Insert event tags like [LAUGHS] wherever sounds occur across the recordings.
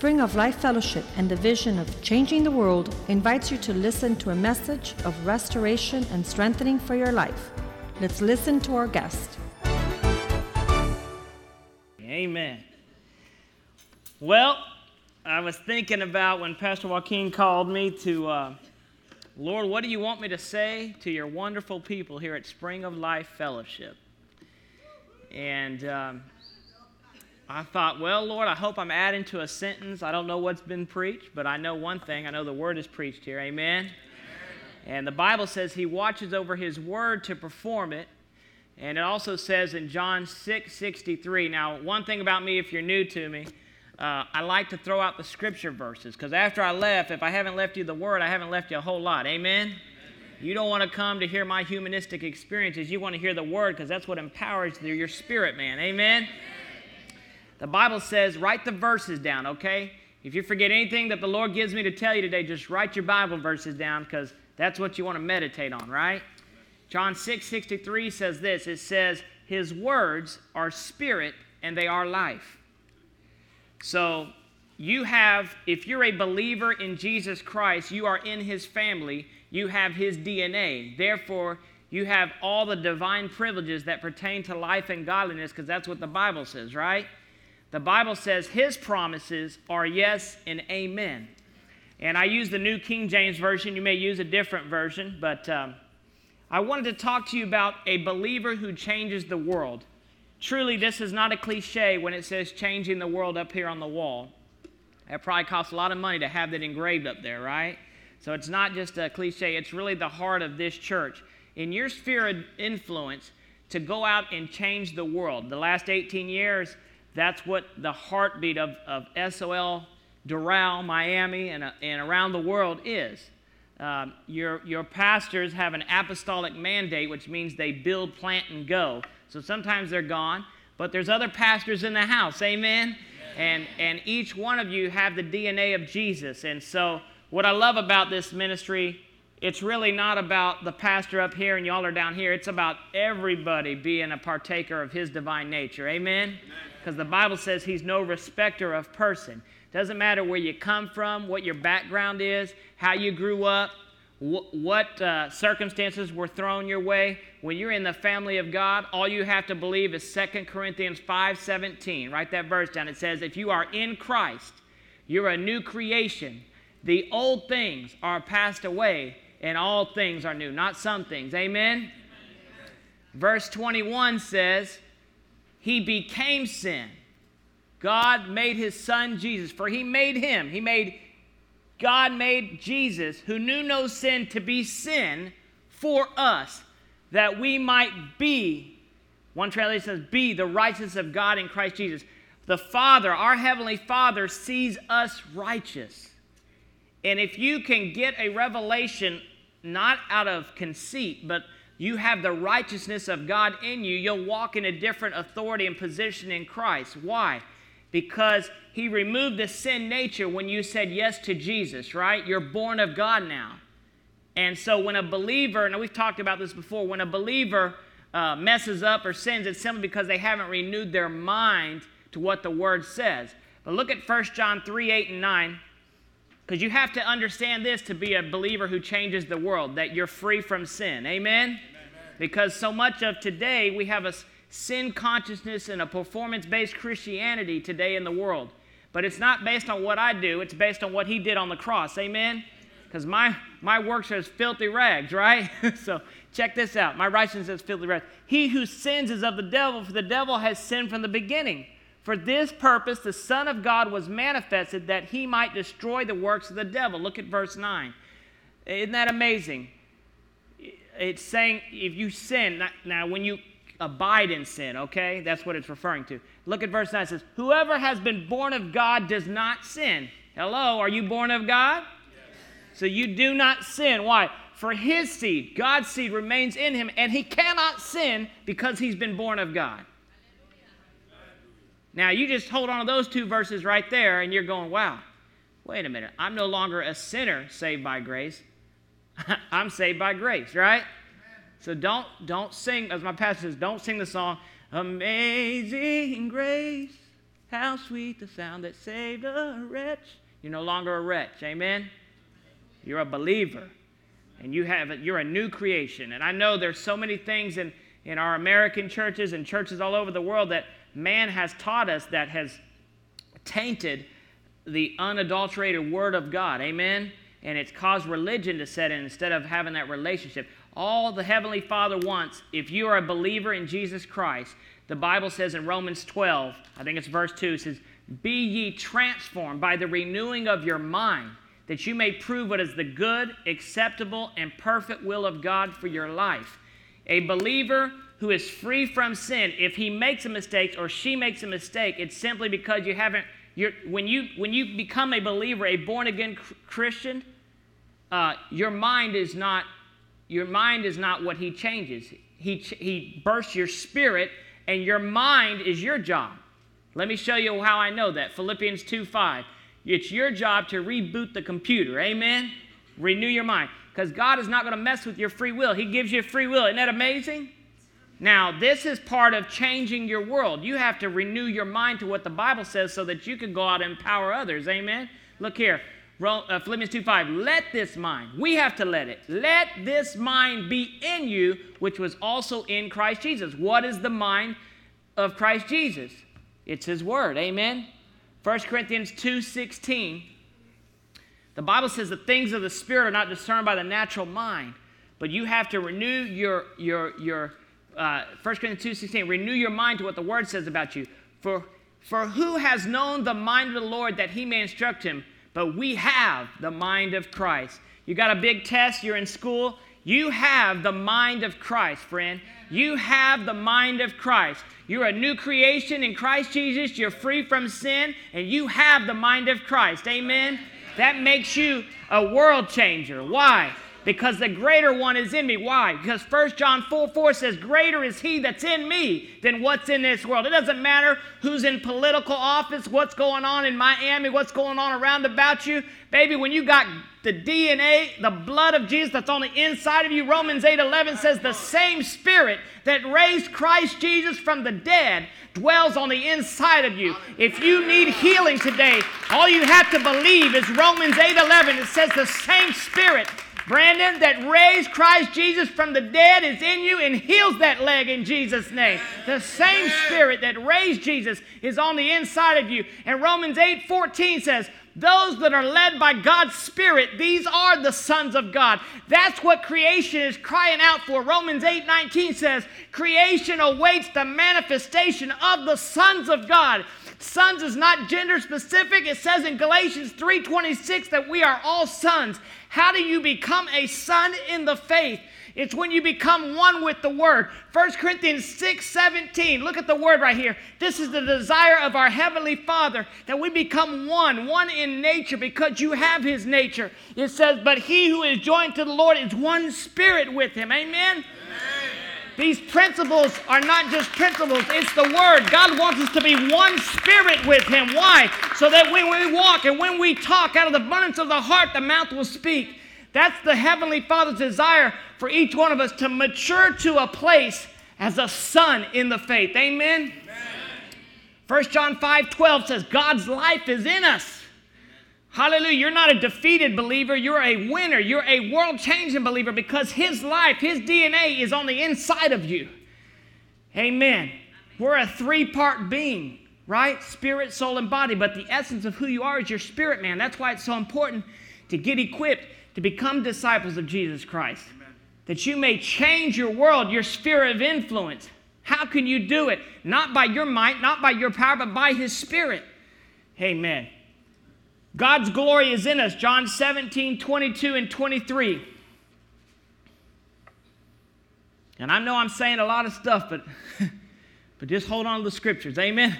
Spring of Life Fellowship and the vision of changing the world invites you to listen to a message of restoration and strengthening for your life. Let's listen to our guest. Amen. Well, I was thinking about when Pastor Joaquin called me to, uh, Lord, what do you want me to say to your wonderful people here at Spring of Life Fellowship? And um, I thought, well, Lord, I hope I'm adding to a sentence. I don't know what's been preached, but I know one thing. I know the word is preached here. Amen. Amen. And the Bible says he watches over his word to perform it. And it also says in John 6 63. Now, one thing about me, if you're new to me, uh, I like to throw out the scripture verses because after I left, if I haven't left you the word, I haven't left you a whole lot. Amen? You don't want to come to hear my humanistic experiences. You want to hear the word because that's what empowers your spirit, man. Amen? The Bible says, write the verses down, okay? If you forget anything that the Lord gives me to tell you today, just write your Bible verses down because that's what you want to meditate on, right? John 6 63 says this it says, His words are spirit and they are life. So, you have, if you're a believer in Jesus Christ, you are in His family, you have His DNA. Therefore, you have all the divine privileges that pertain to life and godliness because that's what the Bible says, right? The Bible says his promises are yes and amen. And I use the New King James Version. You may use a different version, but um, I wanted to talk to you about a believer who changes the world. Truly, this is not a cliche when it says changing the world up here on the wall. It probably costs a lot of money to have that engraved up there, right? So it's not just a cliche, it's really the heart of this church. In your sphere of influence, to go out and change the world. The last 18 years, that's what the heartbeat of, of SOL, Doral, Miami, and, uh, and around the world is. Um, your, your pastors have an apostolic mandate, which means they build, plant, and go. So sometimes they're gone, but there's other pastors in the house. Amen? And, and each one of you have the DNA of Jesus. And so, what I love about this ministry, it's really not about the pastor up here and y'all are down here. It's about everybody being a partaker of his divine nature. Amen? Because the Bible says he's no respecter of person. Doesn't matter where you come from, what your background is, how you grew up, wh- what uh, circumstances were thrown your way. When you're in the family of God, all you have to believe is 2 Corinthians 5:17. Write that verse down. It says, "If you are in Christ, you're a new creation. The old things are passed away, and all things are new." Not some things. Amen. Amen. Verse 21 says, he became sin. God made his son Jesus, for he made him. He made, God made Jesus, who knew no sin, to be sin for us, that we might be, one translation says, be the righteousness of God in Christ Jesus. The Father, our Heavenly Father, sees us righteous. And if you can get a revelation, not out of conceit, but you have the righteousness of God in you, you'll walk in a different authority and position in Christ. Why? Because He removed the sin nature when you said yes to Jesus, right? You're born of God now. And so when a believer, and we've talked about this before, when a believer uh, messes up or sins, it's simply because they haven't renewed their mind to what the Word says. But look at 1 John 3 8 and 9. Because you have to understand this to be a believer who changes the world, that you're free from sin. Amen? Because so much of today, we have a sin consciousness and a performance based Christianity today in the world. But it's not based on what I do, it's based on what He did on the cross. Amen? Because my, my works are as filthy rags, right? [LAUGHS] so check this out. My righteousness is filthy rags. He who sins is of the devil, for the devil has sinned from the beginning. For this purpose, the Son of God was manifested that he might destroy the works of the devil. Look at verse 9. Isn't that amazing? it's saying if you sin, now when you abide in sin, okay? That's what it's referring to. Look at verse 9. It says, Whoever has been born of God does not sin. Hello, are you born of God? Yes. So you do not sin. Why? For his seed, God's seed, remains in him, and he cannot sin because he's been born of God. Now, you just hold on to those two verses right there, and you're going, wow, wait a minute. I'm no longer a sinner saved by grace. [LAUGHS] I'm saved by grace, right? So don't don't sing, as my pastor says, don't sing the song, Amazing Grace. How sweet the sound that saved a wretch. You're no longer a wretch. Amen? You're a believer. And you have you're a new creation. And I know there's so many things in, in our American churches and churches all over the world that man has taught us that has tainted the unadulterated word of God. Amen? And it's caused religion to set in instead of having that relationship. All the Heavenly Father wants, if you are a believer in Jesus Christ, the Bible says in Romans 12, I think it's verse 2, it says, Be ye transformed by the renewing of your mind, that you may prove what is the good, acceptable, and perfect will of God for your life. A believer who is free from sin, if he makes a mistake or she makes a mistake, it's simply because you haven't. You're, when, you, when you become a believer, a born again Christian, uh, your mind is not your mind is not what he changes. He, he bursts your spirit and your mind is your job. Let me show you how I know that. Philippians 2 5. It's your job to reboot the computer. Amen? Renew your mind. Because God is not going to mess with your free will. He gives you free will. Isn't that amazing? Now, this is part of changing your world. You have to renew your mind to what the Bible says so that you can go out and empower others. Amen? Look here. Uh, Philippians 2 5, let this mind, we have to let it, let this mind be in you, which was also in Christ Jesus. What is the mind of Christ Jesus? It's his word. Amen. 1 Corinthians 2 16, the Bible says the things of the Spirit are not discerned by the natural mind, but you have to renew your, your, your uh, 1 Corinthians 2 16, renew your mind to what the word says about you. For, for who has known the mind of the Lord that he may instruct him? but we have the mind of Christ. You got a big test, you're in school, you have the mind of Christ, friend. You have the mind of Christ. You're a new creation in Christ Jesus. You're free from sin, and you have the mind of Christ. Amen? That makes you a world changer. Why? Because the greater one is in me. Why? Because 1 John 4 4 says, Greater is he that's in me than what's in this world. It doesn't matter who's in political office, what's going on in Miami, what's going on around about you. Baby, when you got the DNA, the blood of Jesus that's on the inside of you, Romans 8 11 says, The same spirit that raised Christ Jesus from the dead dwells on the inside of you. If you need healing today, all you have to believe is Romans 8 11. It says, The same spirit Brandon, that raised Christ Jesus from the dead is in you and heals that leg in Jesus' name. The same spirit that raised Jesus is on the inside of you. And Romans 8 14 says, those that are led by God's Spirit, these are the sons of God. That's what creation is crying out for. Romans 8 19 says, Creation awaits the manifestation of the sons of God. Sons is not gender specific. It says in Galatians 3:26 that we are all sons. How do you become a son in the faith? It's when you become one with the word. 1 Corinthians 6 17. Look at the word right here. This is the desire of our Heavenly Father that we become one, one in nature because you have His nature. It says, But he who is joined to the Lord is one spirit with Him. Amen. These principles are not just principles, it's the Word. God wants us to be one spirit with Him. Why? So that when we walk and when we talk, out of the abundance of the heart, the mouth will speak. That's the Heavenly Father's desire for each one of us to mature to a place as a son in the faith. Amen? Amen. 1 John 5 12 says, God's life is in us. Hallelujah. You're not a defeated believer. You're a winner. You're a world changing believer because His life, His DNA is on the inside of you. Amen. We're a three part being, right? Spirit, soul, and body. But the essence of who you are is your spirit, man. That's why it's so important to get equipped to become disciples of Jesus Christ. Amen. That you may change your world, your sphere of influence. How can you do it? Not by your might, not by your power, but by His Spirit. Amen. God's glory is in us. John 17, 22 and 23. And I know I'm saying a lot of stuff, but, [LAUGHS] but just hold on to the scriptures. Amen.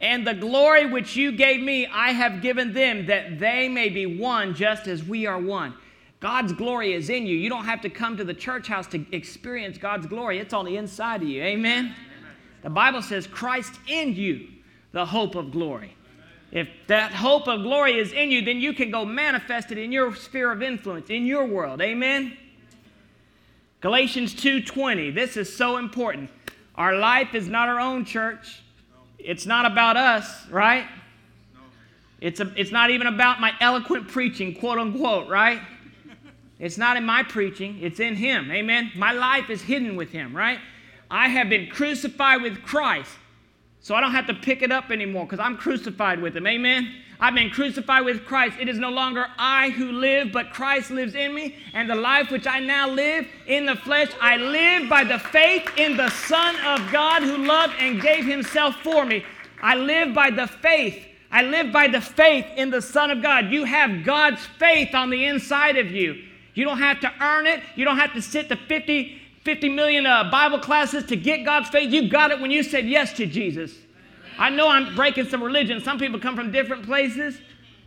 And the glory which you gave me, I have given them, that they may be one just as we are one. God's glory is in you. You don't have to come to the church house to experience God's glory, it's on the inside of you. Amen. Amen. The Bible says, Christ in you, the hope of glory. If that hope of glory is in you, then you can go manifest it in your sphere of influence, in your world. Amen? Galatians 2:20. This is so important. Our life is not our own church. it's not about us, right? It's, a, it's not even about my eloquent preaching, quote unquote, right? It's not in my preaching, it's in Him. Amen. My life is hidden with Him, right? I have been crucified with Christ. So I don't have to pick it up anymore because I'm crucified with Him. Amen. I've been crucified with Christ. It is no longer I who live, but Christ lives in me. And the life which I now live in the flesh, I live by the faith in the Son of God who loved and gave Himself for me. I live by the faith. I live by the faith in the Son of God. You have God's faith on the inside of you. You don't have to earn it. You don't have to sit the 50, 50 million uh, Bible classes to get God's faith. You got it when you said yes to Jesus. I know I'm breaking some religion. Some people come from different places,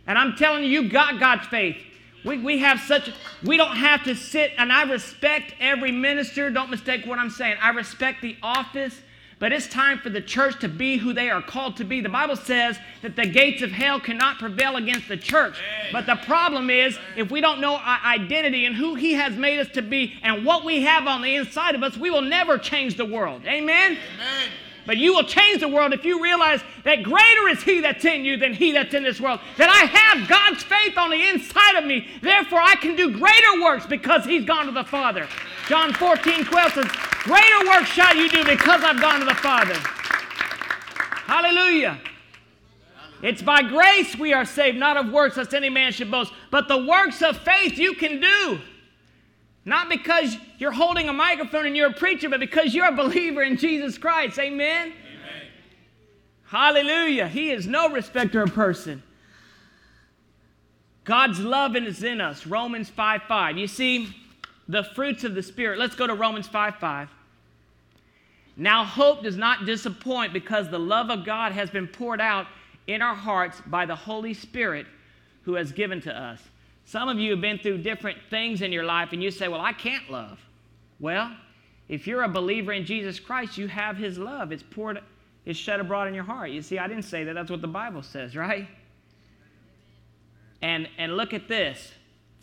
and I'm telling you, you got God's faith. We, we have such, we don't have to sit, and I respect every minister. Don't mistake what I'm saying. I respect the office but it's time for the church to be who they are called to be. The Bible says that the gates of hell cannot prevail against the church. But the problem is, if we don't know our identity and who He has made us to be and what we have on the inside of us, we will never change the world. Amen? Amen. But you will change the world if you realize that greater is He that's in you than He that's in this world. That I have God's faith on the inside of me. Therefore, I can do greater works because He's gone to the Father. John 14, 12 says, Greater works shall you do because I've gone to the Father. Hallelujah. It's by grace we are saved, not of works, lest any man should boast. But the works of faith you can do. Not because you're holding a microphone and you're a preacher, but because you're a believer in Jesus Christ. Amen? Amen. Hallelujah. He is no respecter of person. God's love is in us. Romans 5 5. You see, the fruits of the Spirit. Let's go to Romans 5 5. Now, hope does not disappoint because the love of God has been poured out in our hearts by the Holy Spirit who has given to us. Some of you have been through different things in your life and you say, Well, I can't love. Well, if you're a believer in Jesus Christ, you have His love. It's poured, it's shed abroad in your heart. You see, I didn't say that. That's what the Bible says, right? And, and look at this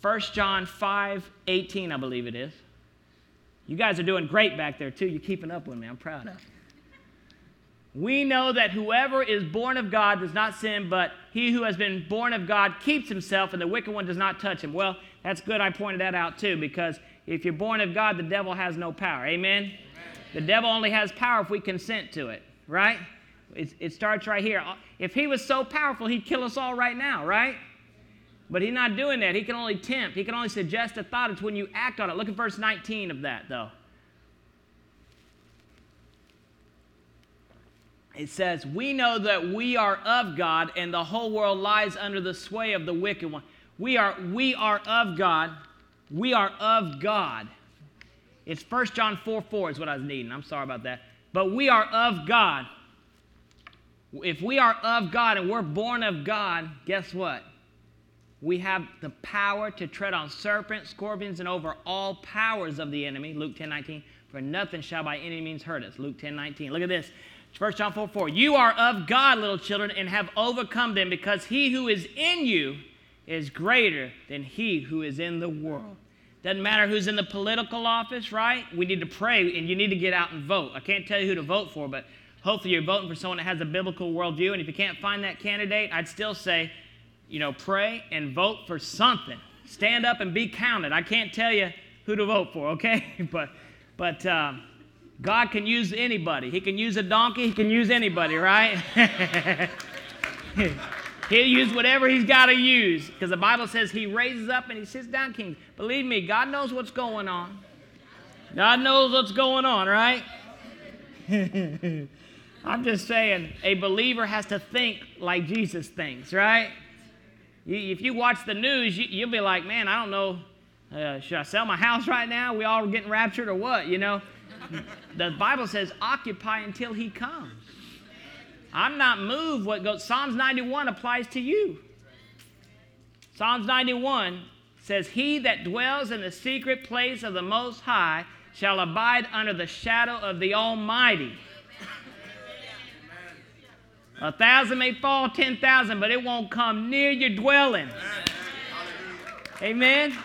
1 John 5 18, I believe it is. You guys are doing great back there, too. You're keeping up with me. I'm proud of. We know that whoever is born of God does not sin, but he who has been born of God keeps himself, and the wicked one does not touch him. Well, that's good. I pointed that out too, because if you're born of God, the devil has no power. Amen? Amen. The devil only has power if we consent to it, right? It, it starts right here. If he was so powerful, he'd kill us all right now, right? But he's not doing that. He can only tempt, he can only suggest a thought. It's when you act on it. Look at verse 19 of that, though. it says, We know that we are of God, and the whole world lies under the sway of the wicked one. We are, we are of God. We are of God. It's 1 John 4 4 is what I was needing. I'm sorry about that. But we are of God. If we are of God and we're born of God, guess what? We have the power to tread on serpents, scorpions, and over all powers of the enemy. Luke 10 19. For nothing shall by any means hurt us. Luke 10 19. Look at this. 1 John 4 4. You are of God, little children, and have overcome them, because he who is in you is greater than he who is in the world. Doesn't matter who's in the political office, right? We need to pray, and you need to get out and vote. I can't tell you who to vote for, but hopefully you're voting for someone that has a biblical worldview. And if you can't find that candidate, I'd still say, you know, pray and vote for something. Stand up and be counted. I can't tell you who to vote for, okay? [LAUGHS] but, but, um, God can use anybody. He can use a donkey, He can use anybody, right? [LAUGHS] He'll use whatever He's got to use because the Bible says He raises up and He sits down kings. Believe me, God knows what's going on. God knows what's going on, right? [LAUGHS] I'm just saying, a believer has to think like Jesus thinks, right? If you watch the news, you, will be like, man, I don't know, uh, should I sell my house right now? We all getting raptured or what, you know? [LAUGHS] the Bible says, occupy until he comes. I'm not moved what goes. Psalms 91 applies to you. Psalms 91 says, He that dwells in the secret place of the Most High shall abide under the shadow of the Almighty. A thousand may fall, ten thousand, but it won't come near your dwelling. Amen.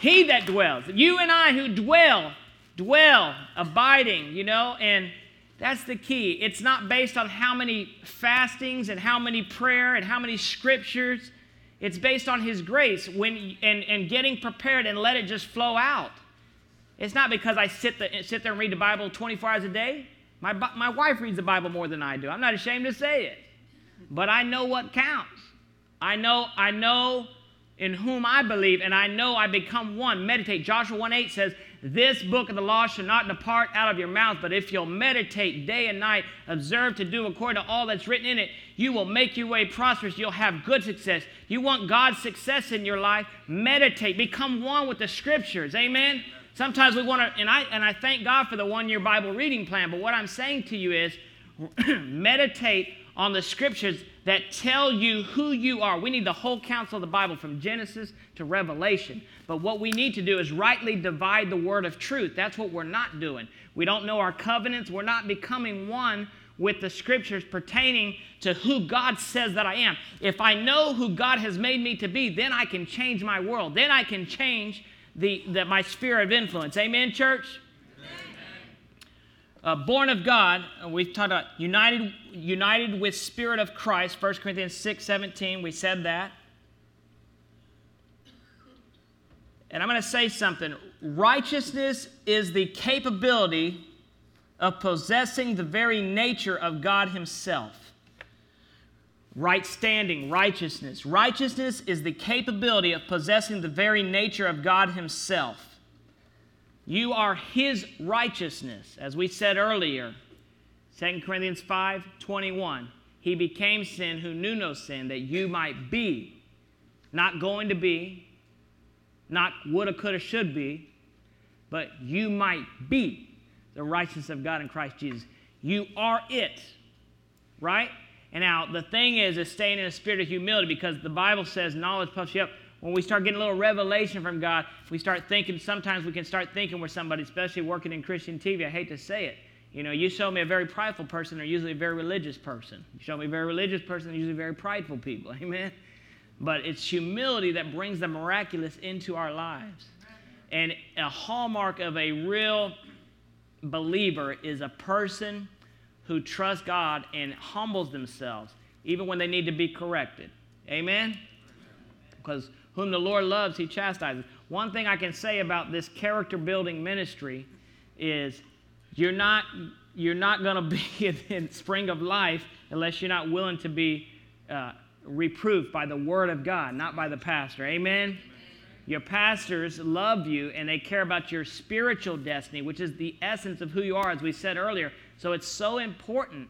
He that dwells. You and I who dwell, dwell, abiding, you know, and That's the key. It's not based on how many fastings and how many prayer and how many scriptures. It's based on His grace when, and, and getting prepared and let it just flow out. It's not because I sit, the, sit there and read the Bible 24 hours a day. My, my wife reads the Bible more than I do. I'm not ashamed to say it. But I know what counts. I know, I know in whom I believe, and I know I become one. Meditate. Joshua 1 8 says, This book of the law shall not depart out of your mouth, but if you'll meditate day and night, observe to do according to all that's written in it, you will make your way prosperous. You'll have good success. You want God's success in your life? Meditate. Become one with the scriptures. Amen. Sometimes we want to, and I, and I thank God for the one year Bible reading plan, but what I'm saying to you is [CLEARS THROAT] meditate on the scriptures that tell you who you are. We need the whole counsel of the Bible from Genesis to Revelation. But what we need to do is rightly divide the word of truth. That's what we're not doing. We don't know our covenants. We're not becoming one with the scriptures pertaining to who God says that I am. If I know who God has made me to be, then I can change my world. Then I can change the, the, my sphere of influence. Amen, church? Uh, born of God, we've talked about united, united with Spirit of Christ, 1 Corinthians 6 17, we said that. And I'm going to say something. Righteousness is the capability of possessing the very nature of God Himself right standing, righteousness. Righteousness is the capability of possessing the very nature of God Himself. You are His righteousness, as we said earlier. 2 Corinthians 5 21. He became sin who knew no sin, that you might be, not going to be, not woulda, coulda, should be, but you might be the righteousness of God in Christ Jesus. You are it, right? And now the thing is, is staying in a spirit of humility because the Bible says knowledge puffs you up. When we start getting a little revelation from God, we start thinking, sometimes we can start thinking we're somebody, especially working in Christian TV. I hate to say it. You know, you show me a very prideful person, they're usually a very religious person. You show me a very religious person, they're usually very prideful people. [LAUGHS] Amen? But it's humility that brings the miraculous into our lives. And a hallmark of a real believer is a person who trust God and humbles themselves, even when they need to be corrected. Amen? Because whom the Lord loves, he chastises. One thing I can say about this character building ministry is you're not, you're not going [LAUGHS] to be in spring of life unless you're not willing to be uh, reproved by the word of God, not by the pastor. Amen? Your pastors love you and they care about your spiritual destiny, which is the essence of who you are, as we said earlier. So it's so important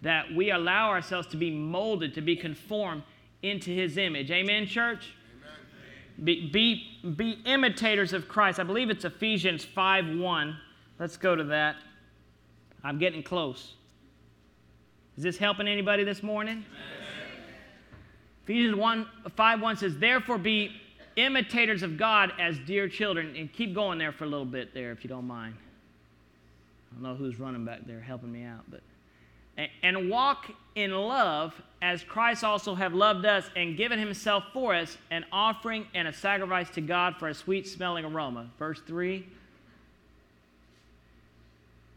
that we allow ourselves to be molded, to be conformed into his image. Amen, church? Amen. Be, be, be imitators of Christ. I believe it's Ephesians 5 1. Let's go to that. I'm getting close. Is this helping anybody this morning? Amen. Ephesians 1, 5 1 says, Therefore be imitators of God as dear children. And keep going there for a little bit there, if you don't mind. I don't know who's running back there helping me out, but and walk in love as Christ also have loved us and given himself for us an offering and a sacrifice to God for a sweet smelling aroma. Verse 3.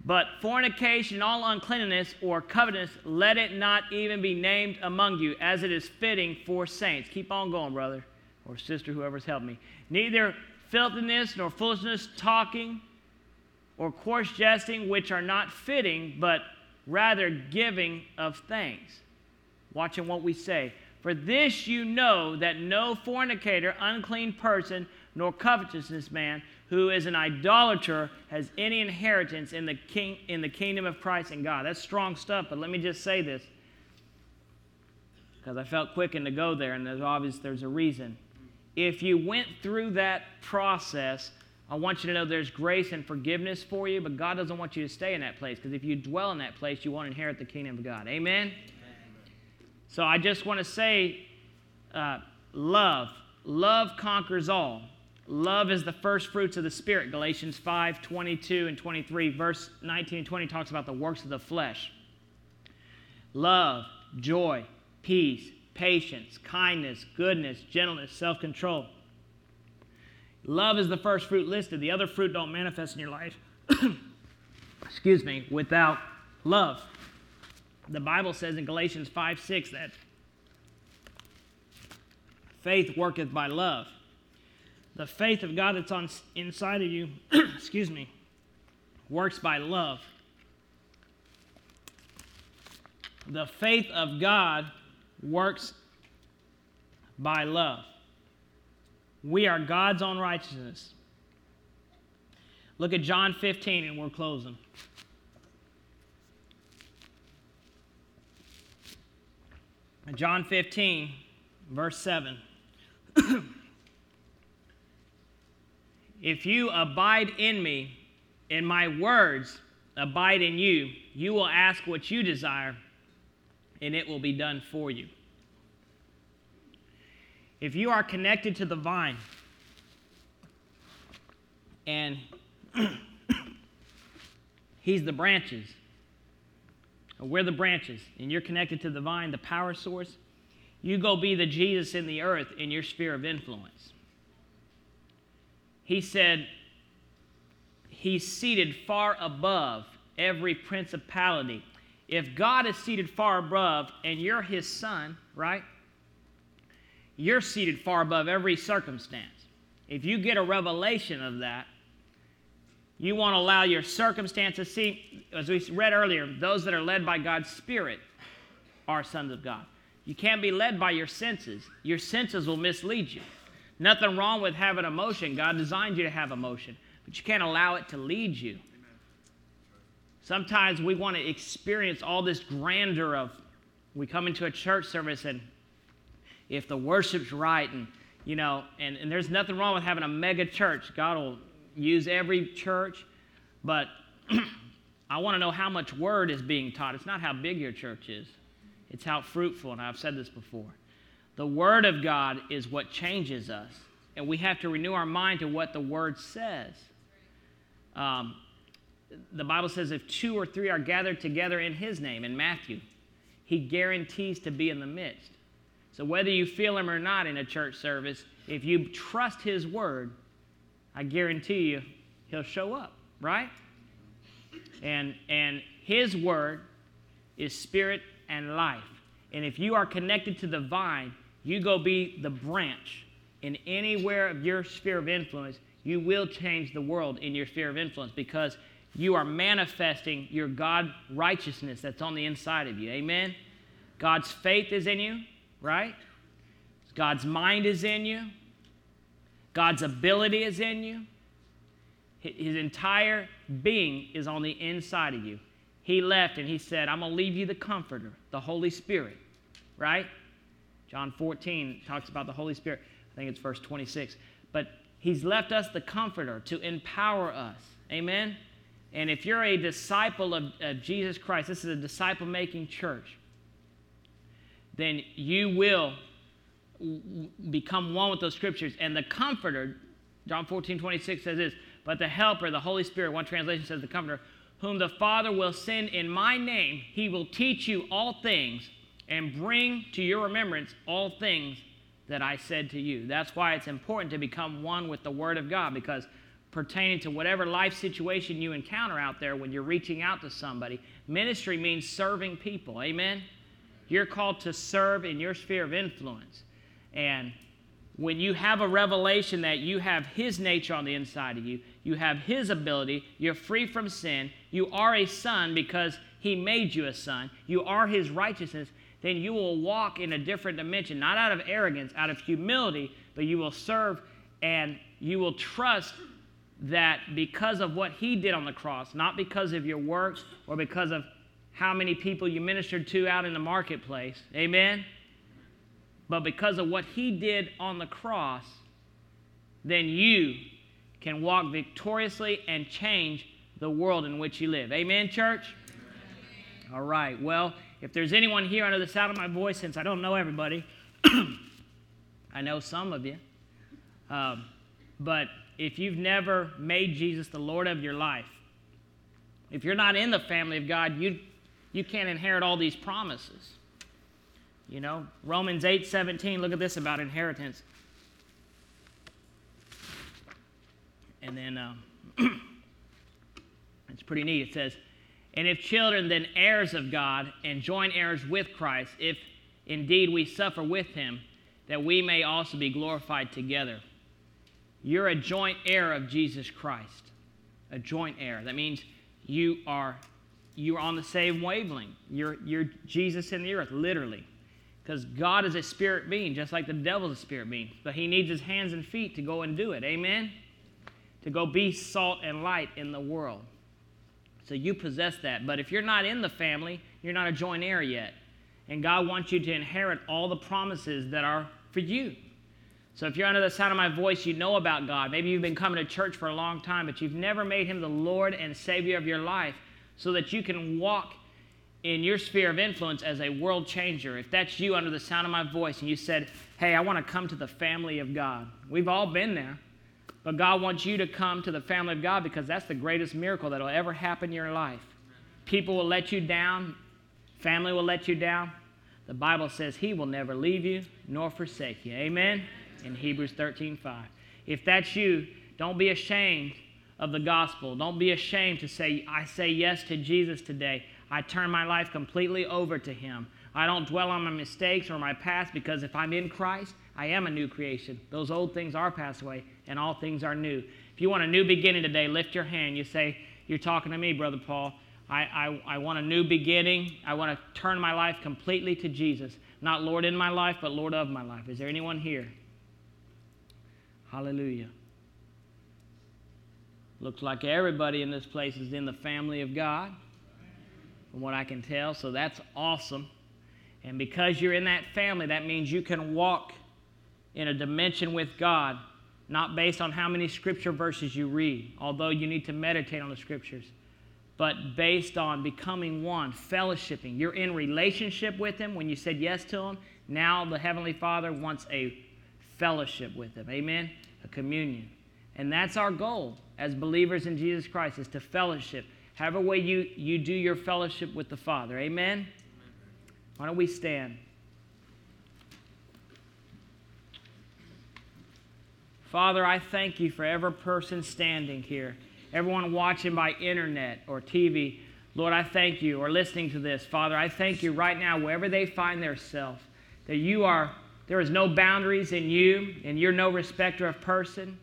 But fornication, all uncleanness or covetousness, let it not even be named among you, as it is fitting for saints. Keep on going, brother or sister, whoever's helped me. Neither filthiness nor foolishness, talking or coarse jesting, which are not fitting, but rather giving of thanks. Watching what we say. For this you know that no fornicator, unclean person, nor covetousness man who is an idolater has any inheritance in the, king, in the kingdom of Christ and God. That's strong stuff, but let me just say this because I felt quickened to go there, and there's obvious there's a reason. If you went through that process I want you to know there's grace and forgiveness for you, but God doesn't want you to stay in that place because if you dwell in that place, you won't inherit the kingdom of God. Amen? Amen. So I just want to say uh, love. Love conquers all. Love is the first fruits of the Spirit. Galatians 5 22 and 23, verse 19 and 20 talks about the works of the flesh. Love, joy, peace, patience, kindness, goodness, gentleness, self control. Love is the first fruit listed. The other fruit don't manifest in your life, [COUGHS] excuse me, without Love. The Bible says in Galatians 5 6 that faith worketh by love. The faith of God that's on inside of you, [COUGHS] excuse me, works by love. The faith of God works by love. We are God's own righteousness. Look at John 15 and we're closing. John 15, verse 7. [CLEARS THROAT] if you abide in me, and my words abide in you, you will ask what you desire, and it will be done for you. If you are connected to the vine, and [CLEARS THROAT] he's the branches, we're the branches, and you're connected to the vine, the power source, you go be the Jesus in the earth in your sphere of influence. He said, He's seated far above every principality. If God is seated far above and you're His son, right? You're seated far above every circumstance. If you get a revelation of that, you want to allow your circumstances. See, as we read earlier, those that are led by God's Spirit are sons of God. You can't be led by your senses. Your senses will mislead you. Nothing wrong with having emotion. God designed you to have emotion, but you can't allow it to lead you. Sometimes we want to experience all this grandeur of we come into a church service and if the worship's right and you know, and, and there's nothing wrong with having a mega church. God will use every church, but [CLEARS THROAT] I want to know how much word is being taught. It's not how big your church is, it's how fruitful, and I've said this before. The Word of God is what changes us, and we have to renew our mind to what the Word says. Um, the Bible says if two or three are gathered together in His name, in Matthew, He guarantees to be in the midst. So whether you feel Him or not in a church service, if you trust His Word, I guarantee you he'll show up, right? And and his word is spirit and life. And if you are connected to the vine, you go be the branch in anywhere of your sphere of influence, you will change the world in your sphere of influence because you are manifesting your God righteousness that's on the inside of you. Amen. God's faith is in you, right? God's mind is in you. God's ability is in you. His entire being is on the inside of you. He left and he said, I'm going to leave you the comforter, the Holy Spirit, right? John 14 talks about the Holy Spirit. I think it's verse 26. But he's left us the comforter to empower us. Amen? And if you're a disciple of, of Jesus Christ, this is a disciple making church, then you will become one with those scriptures. And the comforter, John 14, 26 says this, but the helper, the Holy Spirit, one translation says the comforter, whom the Father will send in my name, he will teach you all things and bring to your remembrance all things that I said to you. That's why it's important to become one with the Word of God because pertaining to whatever life situation you encounter out there when you're reaching out to somebody, ministry means serving people. Amen? You're called to serve in your sphere of influence. And when you have a revelation that you have His nature on the inside of you, you have His ability, you're free from sin, you are a son because He made you a son, you are His righteousness, then you will walk in a different dimension, not out of arrogance, out of humility, but you will serve and you will trust that because of what He did on the cross, not because of your works or because of how many people you ministered to out in the marketplace. Amen? but because of what he did on the cross, then you can walk victoriously and change the world in which you live. Amen, church? Amen. All right. Well, if there's anyone here under the sound of my voice, since I don't know everybody, [CLEARS THROAT] I know some of you, um, but if you've never made Jesus the Lord of your life, if you're not in the family of God, you, you can't inherit all these promises. You know, Romans 8 17, look at this about inheritance. And then um, [CLEARS THROAT] it's pretty neat. It says, And if children, then heirs of God, and joint heirs with Christ, if indeed we suffer with him, that we may also be glorified together. You're a joint heir of Jesus Christ. A joint heir. That means you are you are on the same wavelength. You're, you're Jesus in the earth, literally. Because God is a spirit being, just like the devil's a spirit being. But he needs his hands and feet to go and do it. Amen? To go be salt and light in the world. So you possess that. But if you're not in the family, you're not a joint heir yet. And God wants you to inherit all the promises that are for you. So if you're under the sound of my voice, you know about God. Maybe you've been coming to church for a long time, but you've never made him the Lord and Savior of your life so that you can walk in your sphere of influence as a world changer. If that's you under the sound of my voice and you said, Hey, I want to come to the family of God, we've all been there. But God wants you to come to the family of God because that's the greatest miracle that will ever happen in your life. People will let you down, family will let you down. The Bible says He will never leave you nor forsake you. Amen? In Hebrews 13 5. If that's you, don't be ashamed of the gospel. Don't be ashamed to say, I say yes to Jesus today. I turn my life completely over to Him. I don't dwell on my mistakes or my past because if I'm in Christ, I am a new creation. Those old things are passed away and all things are new. If you want a new beginning today, lift your hand. You say, You're talking to me, Brother Paul. I, I, I want a new beginning. I want to turn my life completely to Jesus. Not Lord in my life, but Lord of my life. Is there anyone here? Hallelujah. Looks like everybody in this place is in the family of God, from what I can tell, so that's awesome. And because you're in that family, that means you can walk in a dimension with God, not based on how many scripture verses you read, although you need to meditate on the scriptures, but based on becoming one, fellowshipping. You're in relationship with Him when you said yes to Him. Now the Heavenly Father wants a fellowship with Him. Amen? A communion. And that's our goal as believers in Jesus Christ is to fellowship. However way you, you do your fellowship with the Father. Amen? Why don't we stand? Father, I thank you for every person standing here, everyone watching by internet or TV. Lord, I thank you, or listening to this. Father, I thank you right now, wherever they find themselves, that you are, there is no boundaries in you, and you're no respecter of person.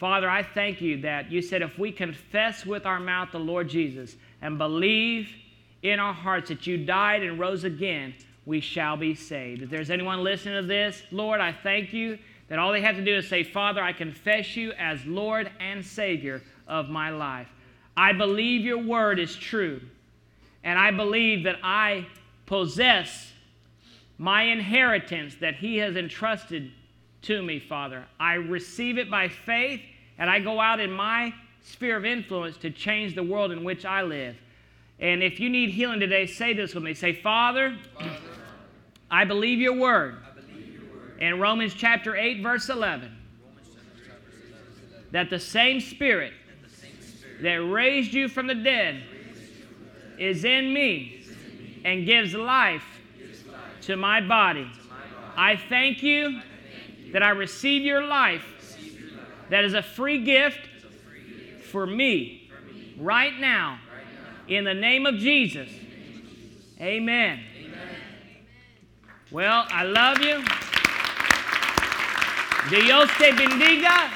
Father, I thank you that you said if we confess with our mouth the Lord Jesus and believe in our hearts that you died and rose again, we shall be saved. If there's anyone listening to this, Lord, I thank you that all they have to do is say, Father, I confess you as Lord and Savior of my life. I believe your word is true, and I believe that I possess my inheritance that He has entrusted to me, Father. I receive it by faith, and I go out in my sphere of influence to change the world in which I live. And if you need healing today, say this with me. Say, Father, Father I believe your word. Believe your word. In Romans chapter 8, verse 11, that the same spirit that raised you from the dead is in me and gives life, to my body. I thank you that I receive your life that is a free gift for me right now in the name of Jesus. Amen. Well, I love you. Dios te bendiga.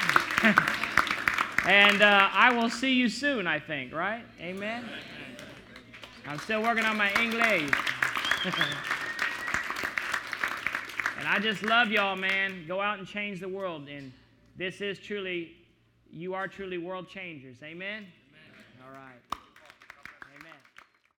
[LAUGHS] and uh, I will see you soon, I think, right? Amen. I'm still working on my English. [LAUGHS] And I just love y'all, man. Go out and change the world. And this is truly, you are truly world changers. Amen? Amen. All right.